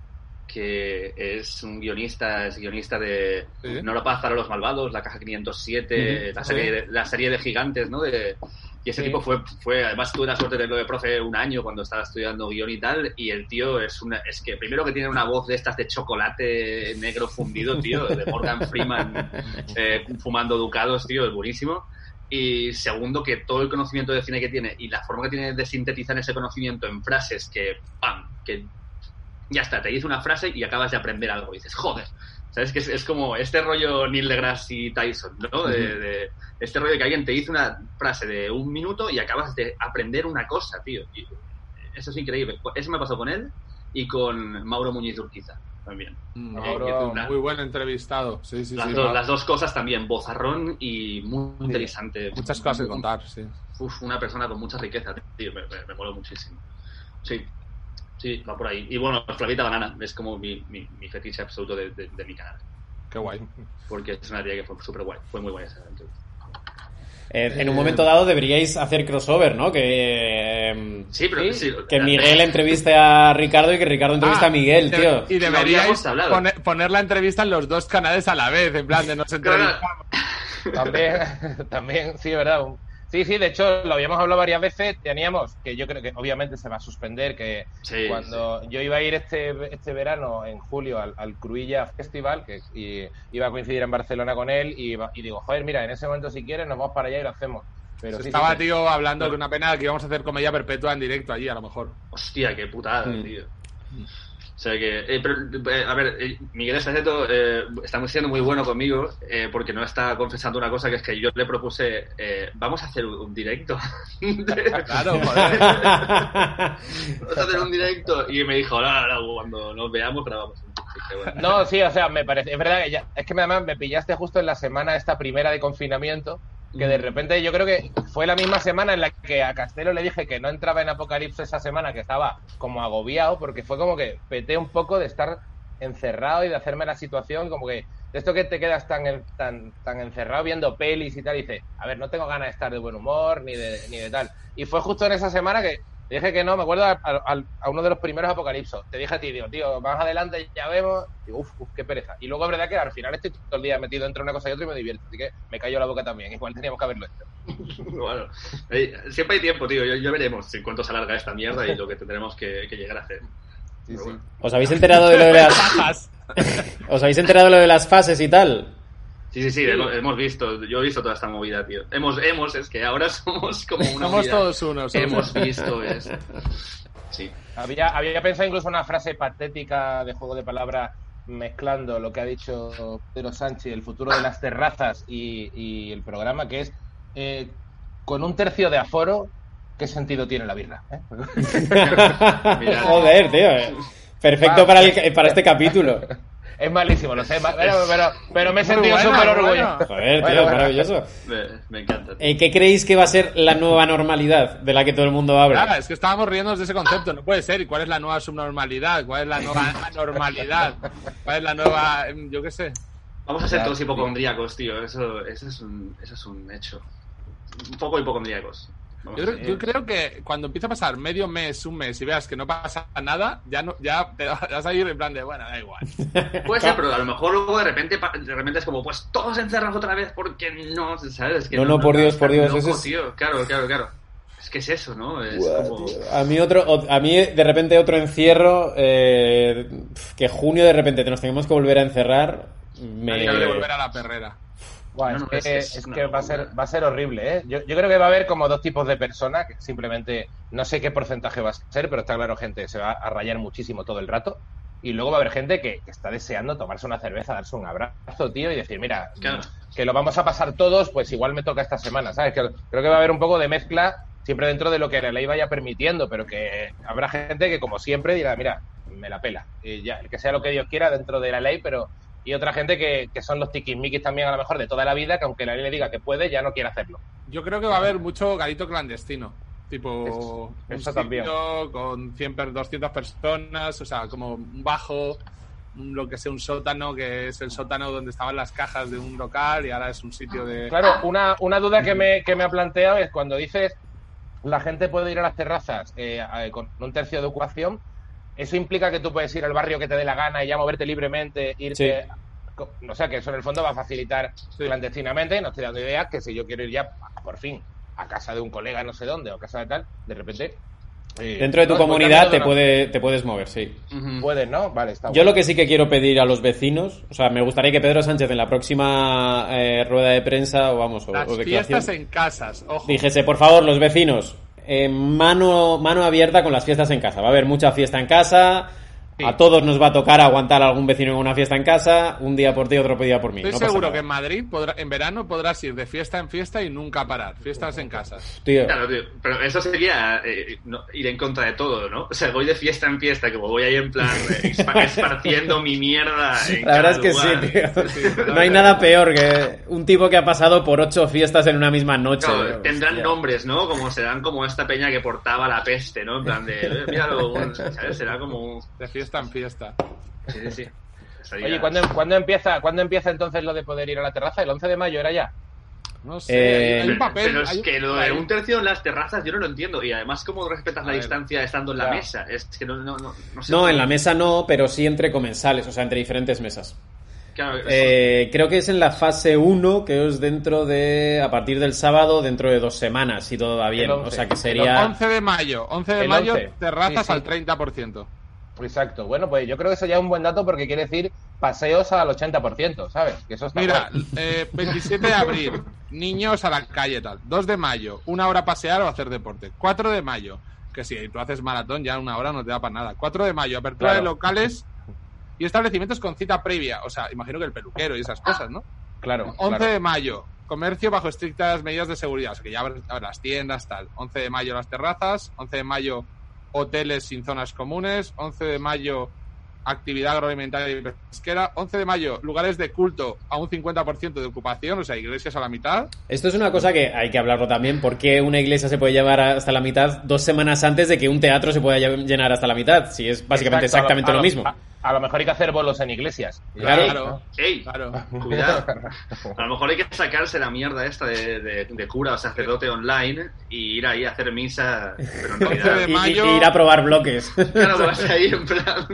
que es un guionista, es guionista de Sí. No paz para los malvados, La Caja 507, la, serie de, la serie de gigantes, ¿no? De, y ese Sí. tipo fue, fue, además tuve la suerte de lo de profe un año cuando estaba estudiando guion y tal, y el tío es una, es que primero que tiene una voz de estas de chocolate negro fundido, tío, de Morgan Freeman eh, fumando ducados, tío, es buenísimo. Y segundo, que todo el conocimiento de cine que tiene y la forma que tiene de sintetizar ese conocimiento en frases que, ¡pam! que ya está, te dice una frase y acabas de aprender algo. Y dices, joder, ¿sabes? Que es, es como este rollo Neil deGrasse y Tyson, ¿no? De, de- este rollo de que alguien te dice una frase de un minuto y acabas de aprender una cosa, tío. Y eso es increíble. Eso me pasó con él y con Mauro Muñiz Urquiza también. Mm, Ahora, la- muy buen entrevistado. Sí, sí, las, sí. dos, las dos cosas también, bozarrón y muy interesante. Muchas cosas que contar, sí. Uf, una persona con mucha riqueza, tío, me, me, me moló muchísimo. Sí, sí, va por ahí. Y bueno, Flavita Banana es como mi, mi, mi fetiche absoluto de, de- de mi canal. Qué guay. Porque es una tía que fue súper guay, fue muy guay esa entrevista. Eh, en un momento dado deberíais hacer crossover, ¿no? Que, eh, Sí, pero Sí, sí, que Miguel entreviste a Ricardo y que Ricardo entreviste Ah, a Miguel, de- tío. Y deberíais poner, poner la entrevista en los dos canales a la vez, en plan de nos entrevistamos. También, también, sí, ¿verdad? Un- Sí, sí, de hecho lo habíamos hablado varias veces. Teníamos, que yo creo que obviamente se va a suspender, que Sí, cuando yo iba a ir este, este verano, en julio, al, al Cruilla Festival, que y iba a coincidir en Barcelona con él, y, iba- y digo, joder, mira, en ese momento si quieres nos vamos para allá y lo hacemos. Pero Se sí, estaba, sí, tío, hablando de una pena que íbamos a hacer comedia perpetua en directo allí, a lo mejor. Hostia, qué putada, Mm. tío. O sea que, eh, pero, eh, a ver, eh, Miguel Estaceto eh, está siendo muy bueno conmigo eh, porque no está confesando una cosa que es que yo le propuse, eh, vamos a hacer un, directo. Claro, joder. vamos a hacer un directo. Y me dijo, no, no, no, cuando nos veamos grabamos. Bueno. No, sí, o sea, me parece, es verdad que ya, es que me- además me pillaste justo en la semana esta primera de confinamiento, que de repente yo creo que fue la misma semana en la que a Castelo le dije que no entraba en Apocalipsis esa semana, que estaba como agobiado, porque fue como que peté un poco de estar encerrado y de hacerme la situación como que de esto que te quedas tan, tan, tan encerrado viendo pelis y tal, y dices, a ver, no tengo ganas de estar de buen humor ni de, ni de tal. Y fue justo en esa semana que te dije que no, me acuerdo a, a- a uno de los primeros apocalipsos. Te dije a ti, digo, tío, más adelante ya vemos. Digo, uff, uf, qué pereza. Y luego es verdad que al final estoy todo el día metido entre una cosa y otra y me divierto. Así que me cayó la boca también. Igual teníamos que haberlo hecho. Bueno, eh, siempre hay tiempo, tío. Ya, veremos en cuánto se alarga esta mierda y lo que tendremos que, que llegar a hacer. Pero bueno. ¿Os habéis enterado de lo de las... ¿Os habéis enterado de lo de las fases y tal? Sí, sí, sí, hemos, hemos visto, yo he visto toda esta movida, tío. Hemos, hemos, es que ahora somos como una Somos todos unos. Hemos visto eso. Sí. Había, había pensado incluso una frase patética de juego de palabras mezclando lo que ha dicho Pedro Sánchez, el futuro de las terrazas y, y el programa, que es eh, con un tercio de aforo ¿qué sentido tiene la birra? ¿eh? Joder, tío. eh. Perfecto para, el- para este capítulo. Es malísimo, lo sé, pero, pero, pero me he sentido súper orgulloso. Joder, tío, Bueno, bueno. maravilloso. Me, me encanta. tío. Eh, ¿Qué creéis que va a ser la nueva normalidad de la que todo el mundo habla? Claro, es que estábamos riéndonos de ese concepto, no puede ser. ¿Y cuál es la nueva subnormalidad? ¿Cuál es la nueva anormalidad? ¿Cuál es la nueva, em, yo qué sé? Vamos a ser todos hipocondríacos, tío. Eso, eso, es un, eso es un hecho. Un poco hipocondríacos. Yo a creo, ser. yo creo que cuando empieza a pasar medio mes, un mes y veas que no pasa nada, ya no, ya te vas a ir en plan de, bueno, da igual. Puede ser, pero a lo mejor luego de repente, pa- de repente es como, pues todos encerrados otra vez porque no, ¿sabes? Es que No, no, por Dios, por Dios, loco, eso es- tío. Claro, claro, claro. Es que es eso, ¿no? Es como... A mí otro, o- a mí de repente otro encierro, eh, que junio de repente te nos tengamos que volver a encerrar, me... Nadie quiere volver a la perrera. No, es no, que, es que es es una que va, a ser, va a ser horrible, ¿eh? Yo, yo creo que va a haber como dos tipos de personas, que simplemente no sé qué porcentaje va a ser, pero está claro, gente, se va a rayar muchísimo todo el rato. Y luego va a haber gente que, que está deseando tomarse una cerveza, darse un abrazo, tío, y decir, mira, Claro. que lo vamos a pasar todos, pues igual me toca esta semana, ¿sabes? Que creo que va a haber un poco de mezcla siempre dentro de lo que la ley vaya permitiendo, pero que habrá gente que, como siempre, dirá, mira, me la pela. Y ya, el que sea lo que Dios quiera dentro de la ley, pero. Y otra gente que, que son los tiquismiquis también, a lo mejor, de toda la vida, que aunque la ley le diga que puede, ya no quiere hacerlo. Yo creo que va a haber mucho garito clandestino. Tipo, Eso- un también. sitio con 100, per- 200 personas, o sea, como un bajo, lo que sea un sótano, que es el sótano donde estaban las cajas de un local y ahora es un sitio de... Claro, una, una duda que me, que me ha planteado es cuando dices la gente puede ir a las terrazas eh, con un tercio de ocupación, ¿eso implica que tú puedes ir al barrio que te dé la gana y ya moverte libremente, irte... co- O sea, que eso en el fondo va a facilitar Sí. clandestinamente, no estoy dando ideas, que si yo quiero ir ya, por fin, a casa de un colega no sé dónde, o a casa de tal, de repente... eh, Dentro de tu no, comunidad te, de- puede, te puedes mover, sí. Ujú. Puedes, ¿no? Vale, está Yo bueno. lo que sí que quiero pedir a los vecinos, o sea, me gustaría que Pedro Sánchez en la próxima eh, rueda de prensa o vamos, o, Las o declaración, fiestas en casas, ojo. dijese, por favor, los vecinos, eh, mano, mano abierta con las fiestas en casa. Va a haber mucha fiesta en casa, Sí. a todos nos va a tocar aguantar a algún vecino en una fiesta en casa, un día por ti, otro día por mí. Estoy no seguro nada. que en Madrid podrá- en verano podrás ir de fiesta en fiesta y nunca parar. Fiestas en casas. Tío, Claro, tío, pero eso sería eh, no, ir en contra de todo, ¿no? O sea, voy de fiesta en fiesta, como voy ahí en plan eh, espa- esparciendo mi mierda. En La verdad es que lugar. sí, tío. No hay nada peor que un tipo que ha pasado por ocho fiestas en una misma noche. Claro, tío. tendrán Hostia. nombres, ¿no? Como serán como esta peña que portaba la peste, ¿no? En plan de, eh, míralo, ¿sabes? Será como... De fiesta en fiesta. Sí, sí, Oye, ¿cuándo, ¿cuándo empieza, ¿cuándo empieza entonces lo de poder ir a la terraza? ¿El 11 de mayo era ya? No sé, Eh, hay, hay un papel. Pero es hay un- que lo de un tercio en las terrazas yo no lo entiendo. Y además, ¿cómo respetas A la ver. distancia estando en la Ya. mesa? Es que no, no, no, no sé. No, en la mesa no, pero sí entre comensales, o sea, entre diferentes mesas. Claro, Eh, creo que es en la fase 1, que es dentro de. a partir del sábado, dentro de dos semanas, si todo va bien. El 11. O sea, que El sería. 11 de mayo. 11 de mayo, 11. terrazas Sí, sí. al 30%. Exacto. Bueno, pues yo creo que eso ya es un buen dato porque quiere decir paseos al 80%, ¿sabes? Que eso está Mira, eh, 27 de abril, niños a la calle tal. 2 de mayo, una hora pasear o hacer deporte. 4 de mayo, que si tú haces maratón ya una hora no te da para nada. 4 de mayo, apertura Claro. de locales y establecimientos con cita previa. O sea, imagino que el peluquero y esas cosas, ¿no? Claro. 11 claro. de mayo, comercio bajo estrictas medidas de seguridad. O sea, que ya las tiendas, tal. 11 de mayo las terrazas. 11 de mayo hoteles sin zonas comunes. 11 de mayo actividad agroalimentaria y pesquera. 11 de mayo lugares de culto a un 50% de ocupación, o sea, iglesias a la mitad. Esto es una cosa que hay que hablarlo también. ¿Por qué una iglesia se puede llevar hasta la mitad dos semanas antes de que un teatro se pueda lle- llenar hasta la mitad? Si es básicamente Exacto, a exactamente lo, mismo. A, a lo mejor hay que hacer bolos en iglesias. Claro. Claro, ¡Ey! claro. Cuidado. A lo mejor hay que sacarse la mierda esta de, de, de cura o sacerdote online y ir ahí a hacer misa. Pero en 11 de realidad. Y- y- mayo- y ir a probar bloques. Claro, vas ahí en plan.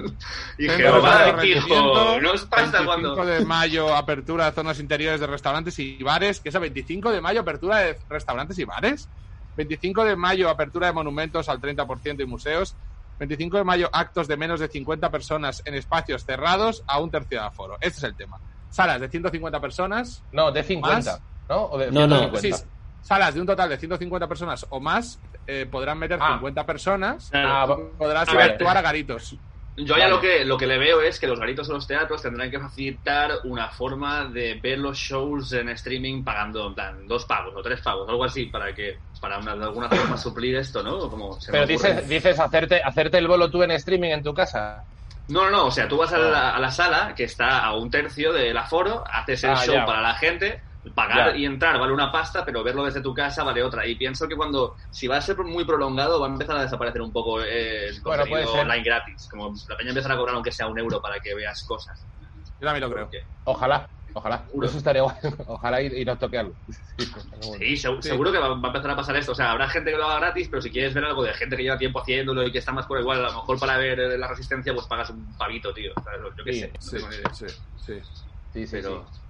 Y Jehová dijo: ¿No os pasa 25 cuando.? de mayo, apertura de zonas interiores de restaurantes y bares. ¿Qué es el 25 de mayo, apertura de restaurantes y bares? 25 de mayo, apertura de monumentos al 30% y museos. 25 de mayo, actos de menos de 50 personas en espacios cerrados a un tercio de aforo. Este es el tema. Salas de 150 personas. No, de 50. ¿Más? ¿No? O de No, no. 150. Sí, salas de un total de 150 personas o más eh, podrán meter Ah. 50 personas. Ah, Podrás Ah, ir a actuar a garitos. Yo ya Vale. lo que, lo que le veo es que los garitos en los teatros tendrán que facilitar una forma de ver los shows en streaming pagando en plan dos pagos o tres pagos, algo así, para que para una- de alguna forma suplir esto, ¿no? Como se Pero dices, dices hacerte, hacerte el bolo tú en streaming en tu casa. No, no, no, o sea, tú vas a la, a la sala que está a un tercio del aforo, haces el Ah, show ya. para la gente, pagar Ya. y entrar vale una pasta, pero verlo desde tu casa vale otra. Y pienso que cuando, si va a ser muy prolongado, va a empezar a desaparecer un poco el Bueno, contenido online gratis. Como la peña empezará a cobrar aunque sea un euro para que veas cosas. Yo también lo creo. Porque- Ojalá, ojalá. Seguro. Eso estaría guay. Ojalá y, y nos toque algo. Sí, pero bueno. Sí, seg- Sí. seguro que va, va a empezar a pasar esto. O sea, habrá gente que lo haga gratis, pero si quieres ver algo de gente que lleva tiempo haciéndolo y que está más por igual, a lo mejor para ver eh, la resistencia, pues pagas un pavito, tío. Yo qué Sí, sé. no. Sí, sí, Pero sí.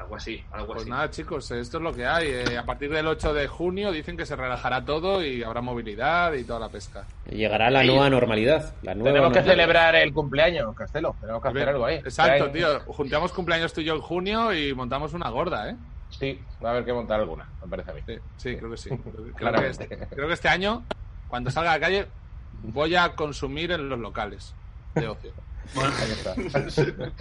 Algo así, algo Pues así. nada, chicos, esto es lo que hay. Eh, a partir del 8 de junio dicen que se relajará todo y habrá movilidad y toda la pesca. Llegará la Sí. nueva normalidad. La nueva Tenemos que celebrar el cumpleaños, Castelo. Tenemos que hacer algo ahí. Exacto, tío. Juntamos cumpleaños tú y yo en junio y montamos una gorda, ¿eh? Sí, va a haber que montar alguna, me parece a mí. Sí, sí, creo que sí. Creo que, creo que Claramente. este, creo que este año, cuando salga a la calle, voy a consumir en los locales de ocio. Bueno,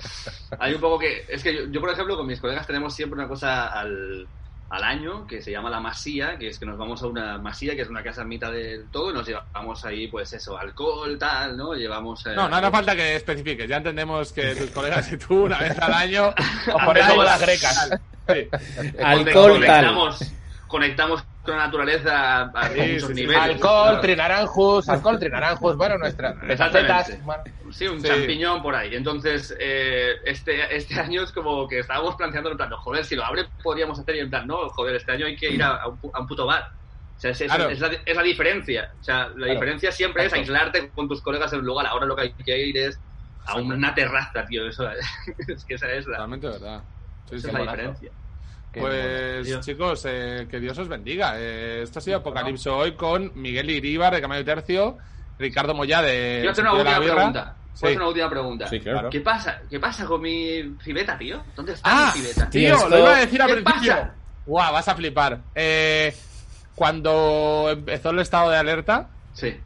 hay un poco que. Es que yo, yo, por ejemplo, con mis colegas tenemos siempre una cosa al, al año que se llama la masía, que es que nos vamos a una masía, que es una casa en mitad del todo, y nos llevamos ahí, pues eso, alcohol, tal, ¿no? Llevamos. eh, No, no hará falta que especifiques. Ya entendemos que tus colegas y tú, una vez al año. Os ponéis como las grecas. Sí. Alcohol tal. conectamos, la naturaleza a, Sí, muchos sí, sí. niveles. Alcohol, claro. trinaranjus, alcohol, trinaranjus, bueno, nuestras Exactamente. recetas. bueno, Sí, un Sí. champiñón por ahí. Entonces, eh, este, este año es como que estábamos planteando en plan, joder, si lo abre podríamos hacer y en plan, no, joder, este año hay que ir a, a un, pu- a un puto bar. O sea, es, es- Claro. es la, es la diferencia. O sea, la Claro. diferencia siempre es aislarte con tus colegas en un lugar. Ahora lo que hay que ir es a una terraza, tío. Eso, es que esa es la, Totalmente verdad. Sí, esa es la diferencia. Pues chicos, eh, que Dios os bendiga. Eh, esto ha sido Apocalipso hoy con Miguel Iríbar de Camayo Tercio, Ricardo Moya de. Quiero hacer una última pregunta. Sí. ¿Puedo hacer una última pregunta? Sí, claro. ¿Qué pasa? ¿Qué pasa con mi cibeta, tío? ¿Dónde está Ah, mi cibeta? tío, Tío, esto- lo iba a decir al ¿Qué principio. pasa? Guau, vas a flipar. Eh, cuando empezó el estado de alerta, Sí.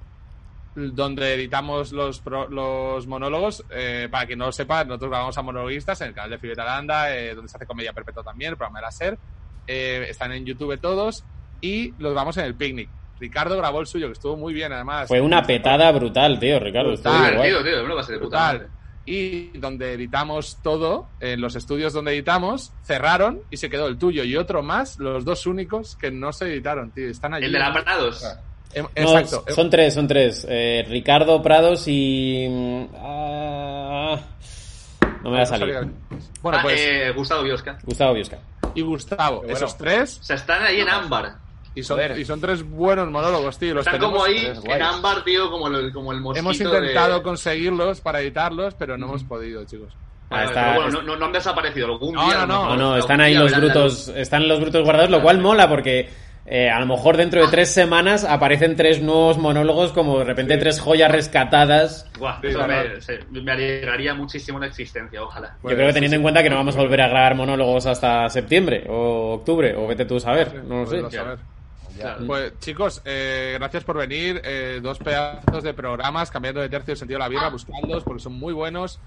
Donde editamos los, pro- los monólogos, eh, para quien no lo sepa, nosotros grabamos a monologuistas en el canal de Fibetalanda, eh, donde se hace Comedia Perpetua también, el programa de la SER. Eh, están en YouTube todos y los vamos en el picnic. Ricardo grabó el suyo, que estuvo muy bien además. Fue una petada brutal, tío, Ricardo. estuvo Brutal, tío. De brutal. Y donde editamos todo, en los estudios donde editamos, cerraron y se quedó el tuyo y otro más, los dos únicos que no se editaron, tío. Están allí. El de la Prados. Em- No, Exacto. son tres, son tres. Eh, Ricardo Prados y... mm, ah, no me va a salir. Bueno, Ah, pues. eh, Gustavo Biosca. Gustavo Biosca. Y Gustavo, bueno. esos tres. O sea, están ahí en ámbar. Y son, y son tres buenos monólogos, tío. Los Están tenemos- como ahí en ámbar, tío, como el, como el mosquito Hemos intentado de... conseguirlos para editarlos, pero no hemos podido, chicos. Ah, está- pero bueno, no, han desaparecido. Algún No, día, no, no. No, no, están ahí los brutos, están los brutos guardados, lo cual mola porque eh, a lo mejor dentro de tres semanas aparecen tres nuevos monólogos, como de repente tres joyas rescatadas. Buah, Sí, eso claro. me, se- me alegraría muchísimo la existencia, ojalá. Pues, Yo creo que teniendo sí, en cuenta que no vamos a volver a grabar monólogos hasta septiembre o octubre, o vete tú a saber, no lo sé. Podemos saber. Claro. Pues chicos, eh, gracias por venir. eh, dos pedazos de programas, cambiando de tercio el sentido de la birra, buscadlos porque son muy buenos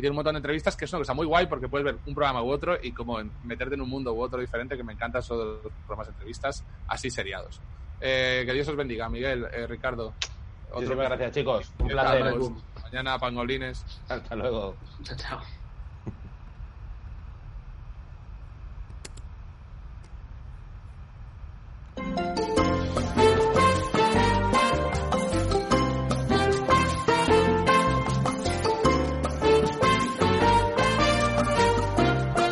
y tiene un montón de entrevistas que es una cosa muy guay porque puedes ver un programa u otro y como meterte en un mundo u otro diferente que me encantan son los programas de entrevistas así seriados. Eh, que Dios os bendiga, Miguel, eh, Ricardo. Otro sí, gracias, chicos. Un placer. Mañana, pangolines. Hasta luego. Chao. chao.